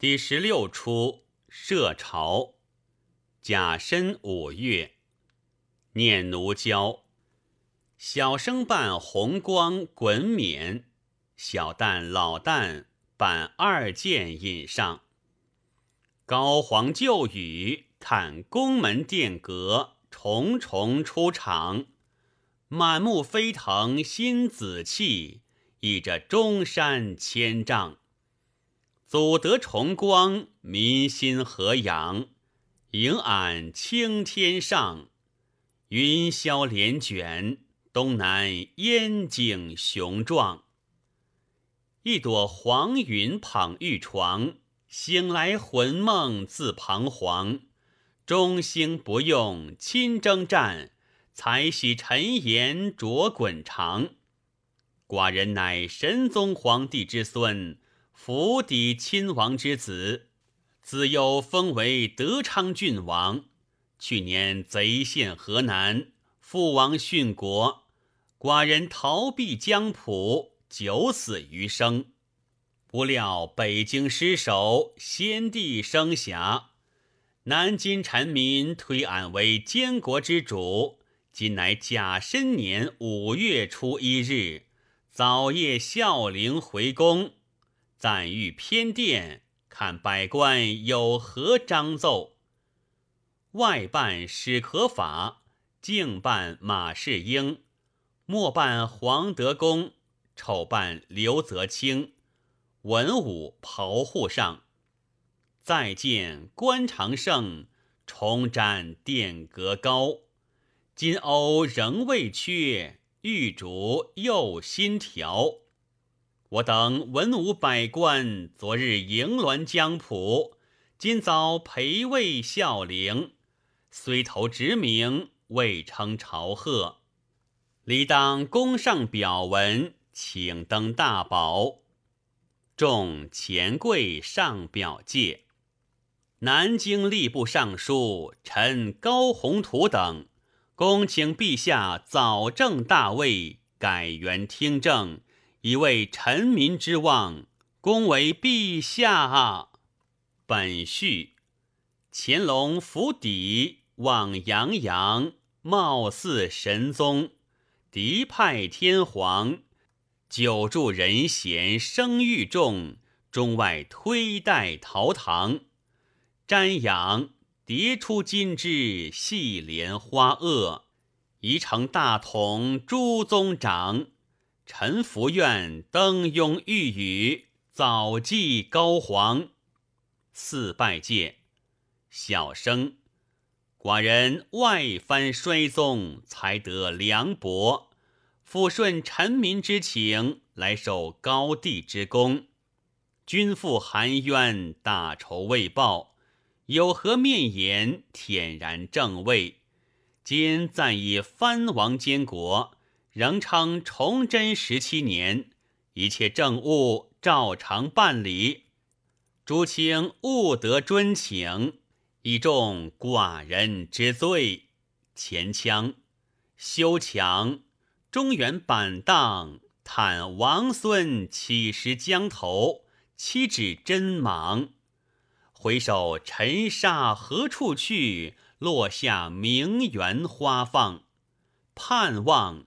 第十六出设朝，甲申五月，念奴娇。小生扮红光滚冕，小旦老旦扮二剑引上。高皇旧语，看宫门殿阁重重出场，满目飞腾新紫气，倚着中山千丈。祖德重光，民心和扬，迎俺青天上。云霄连卷，东南烟景雄壮。一朵黄云捧玉床，醒来魂梦自彷徨。中兴不用亲征战，才喜陈言着滚长。寡人乃神宗皇帝之孙。府邸亲王之子，自幼封为德昌郡王。去年贼陷河南，父王殉国，寡人逃避江浦，九死余生。不料北京失守，先帝生遐，南京臣民推俺为监国之主。今乃甲申年五月初一日，早夜孝陵回宫。暂欲偏殿，看百官有何章奏。外办史可法，敬办马士英，末办黄德功，丑办刘泽清，文武袍户上。再见官常胜，重瞻殿阁高。金瓯仍未缺，玉竹又新调。我等文武百官，昨日迎銮江浦，今早陪位孝陵，虽投职名，未称朝贺，理当恭上表文，请登大宝。众钱贵上表介，南京吏部尚书陈高宏图等，恭请陛下早正大位，改元听政。以为臣民之望，恭为陛下！本序：乾隆府邸望洋洋，貌似神宗；嫡派天皇，久住人贤，声誉重，中外推戴陶唐。瞻仰叠出金枝，系莲花萼，宜成大同诸宗长。臣服愿登庸御宇，早祭高皇。四拜见，小生寡人外藩衰宗，才得凉薄，抚顺臣民之情，来受高帝之功。君父含冤，大仇未报，有何面言恬然正位？今暂以藩王监国。仍称崇祯十七年，一切政务照常办理。诸卿务得尊请，以重寡人之罪。前腔修墙，中原板荡，叹王孙乞食江头，七指真忙。回首尘沙何处去？落下名园花放，盼望。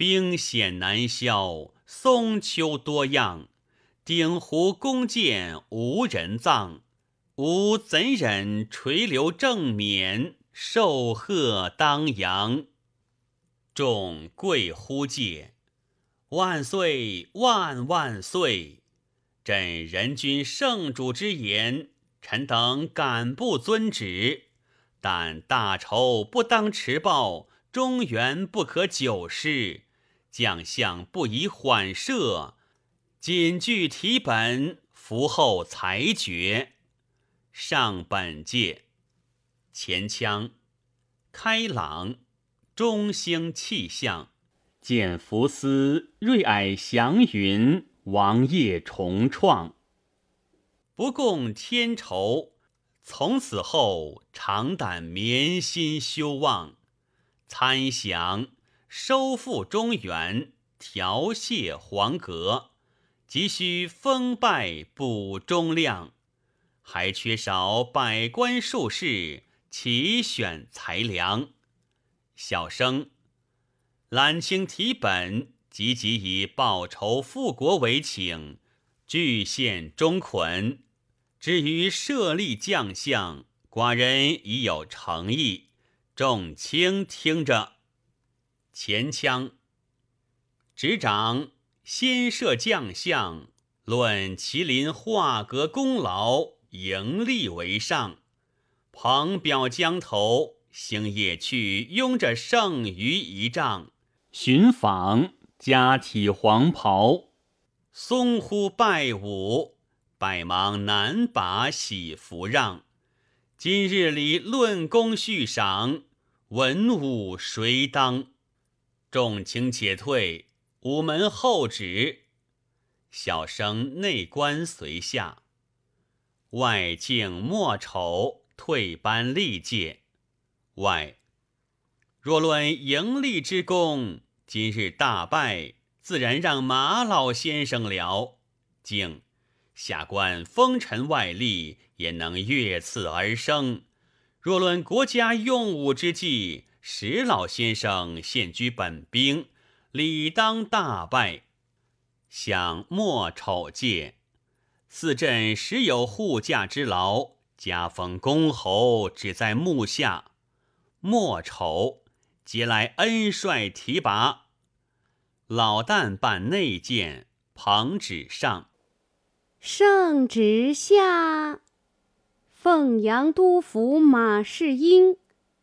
兵险难消，松丘多样，鼎湖弓箭无人葬，吾怎忍垂留正冕，受贺当阳？众贵呼介，万岁万万岁！朕人君圣主之言，臣等敢不遵旨？但大仇不当迟报，中原不可久视。将相不宜缓射，谨具题本，伏后裁决。上本界前腔开朗，中兴气象，见福斯瑞霭祥云，王业重创，不共天仇。从此后，常胆绵心修望，参详。收复中原，调谢黄阁，急需封拜补中亮。还缺少百官术士，齐选才良。小生览清题本，急急以报仇复国为请，具献忠捆。至于设立将相，寡人已有诚意，众卿听着。前腔执掌先设将相，论麒麟画阁功劳，盈利为上。彭表江头。星夜去拥着剩余一丈，寻访加体黄袍，松呼拜舞，百忙难把喜服让。今日里论功叙赏，文武谁当？众卿且退，午门后旨。小生内官随下，外敬莫丑，退班历届。外，若论盈利之功，今日大败，自然让马老先生了。敬下官风尘外力，也能越次而生。若论国家用武之际，石老先生现居本兵，理当大败。想莫丑介，四镇时有护驾之劳，加封公侯，只在幕下。莫丑，即来恩帅提拔。老旦办内监，彭旨上。圣旨下，凤阳都府马士英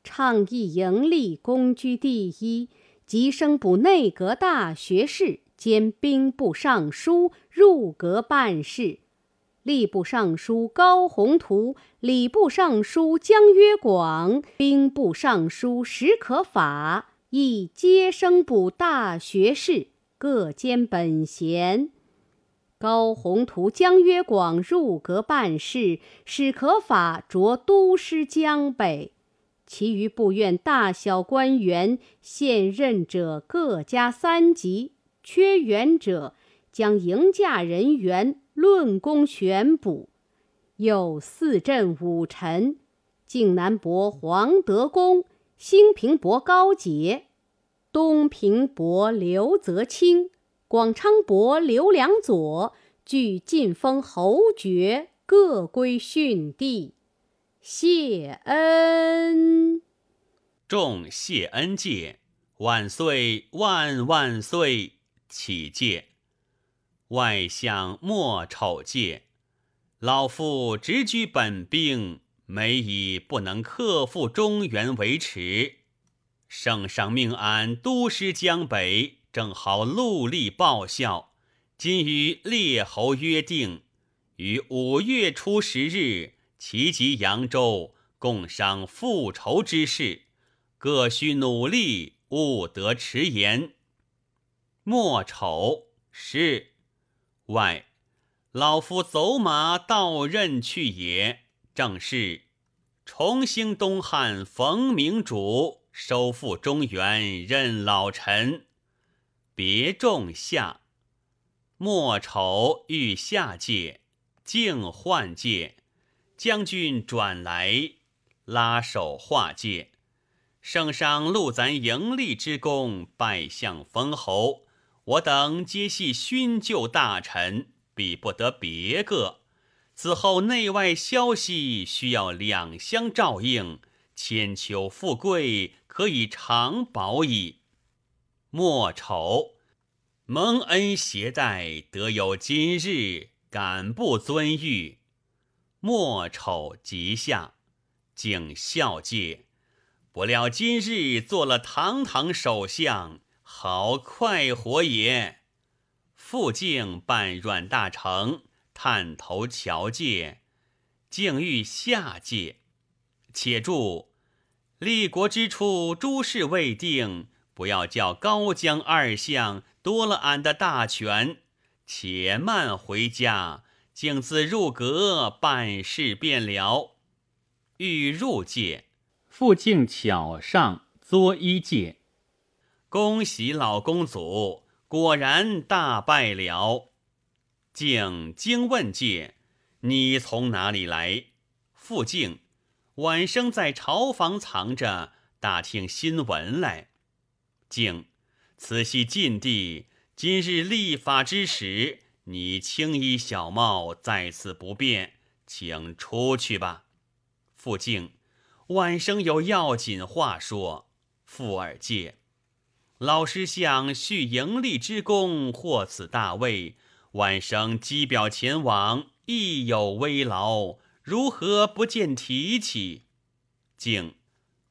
倡议盈利，公居第一，即升补内阁大学士兼兵部尚书，入阁办事。吏部尚书高宏图、礼部尚书江约广、兵部尚书史可法亦皆升补大学士，各兼本衔。高宏图、江约广入阁办事，史可法着都师江北。其余部院大小官员，现任者各加三级，缺员者将迎驾人员。论功选补，有四镇五臣：靖南伯黄德功、兴平伯高杰、东平伯刘泽清、广昌伯刘良佐，俱晋封侯爵，各归逊地，谢恩。众谢恩戒，万岁万万岁，启戒。外相莫丑戒，老夫直居本兵，每以不能克复中原为耻。圣上命安都师江北，正好戮力报效。今与列侯约定，于五月初十日齐集扬州，共商复仇之事。各需努力，勿得迟延。莫丑是。外，老夫走马到任去也。正是重兴东汉逢明主，收复中原任老臣。别众下，莫愁欲下界，竟换界。将军转来，拉手画界。圣上录咱盈利之功，拜相封侯。我等皆系勋旧大臣，比不得别个。此后内外消息需要两相照应，千秋富贵可以长保矣。莫愁，蒙恩携带，得有今日，敢不尊誉？莫愁极下，敬孝戒。不料今日做了堂堂首相。好快活也！复敬办阮大成，探头侨界，敬欲下界。且住，立国之初，诸事未定，不要叫高江二相夺了俺的大权。且慢回家，径自入阁办事便了。欲入界，复敬巧上作衣界。恭喜老公祖，果然大败了。竟惊问界，你从哪里来？傅敬，晚生在朝房藏着，打听新闻来。敬，此系禁地，今日立法之时，你青衣小帽在此不便，请出去吧。傅静，晚生有要紧话说。傅尔介。老师想续盈利之功，获此大位，晚生机表前往，亦有微劳，如何不见提起？敬，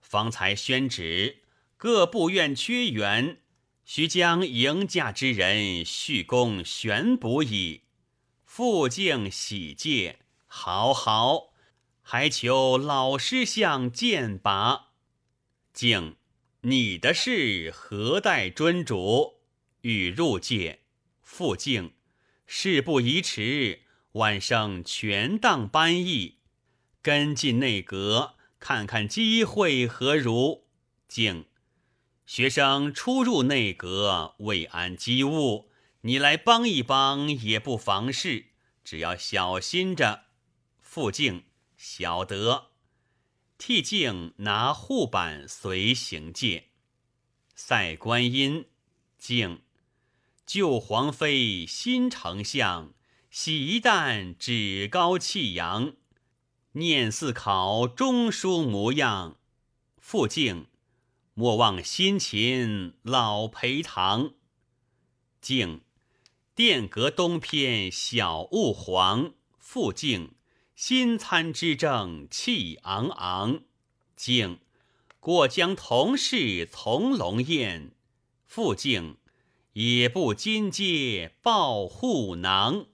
方才宣旨，各部院缺员，须将迎驾之人续功悬补矣。复敬喜戒，好好，还求老师相鉴拔。敬。你的事何待尊主？欲入界，复敬。事不宜迟，晚生全当颁议，跟进内阁，看看机会何如？敬。学生初入内阁，未谙机务，你来帮一帮也不妨事，只要小心着。傅敬，晓得。替敬拿护板随行戒，赛观音敬旧皇妃新丞相，喜一旦趾高气扬，念四考中书模样。傅敬莫忘辛勤老陪堂。敬殿阁东偏小雾黄。复敬。新参之政气昂昂，敬过江同是从龙宴，复敬也不金阶抱护囊。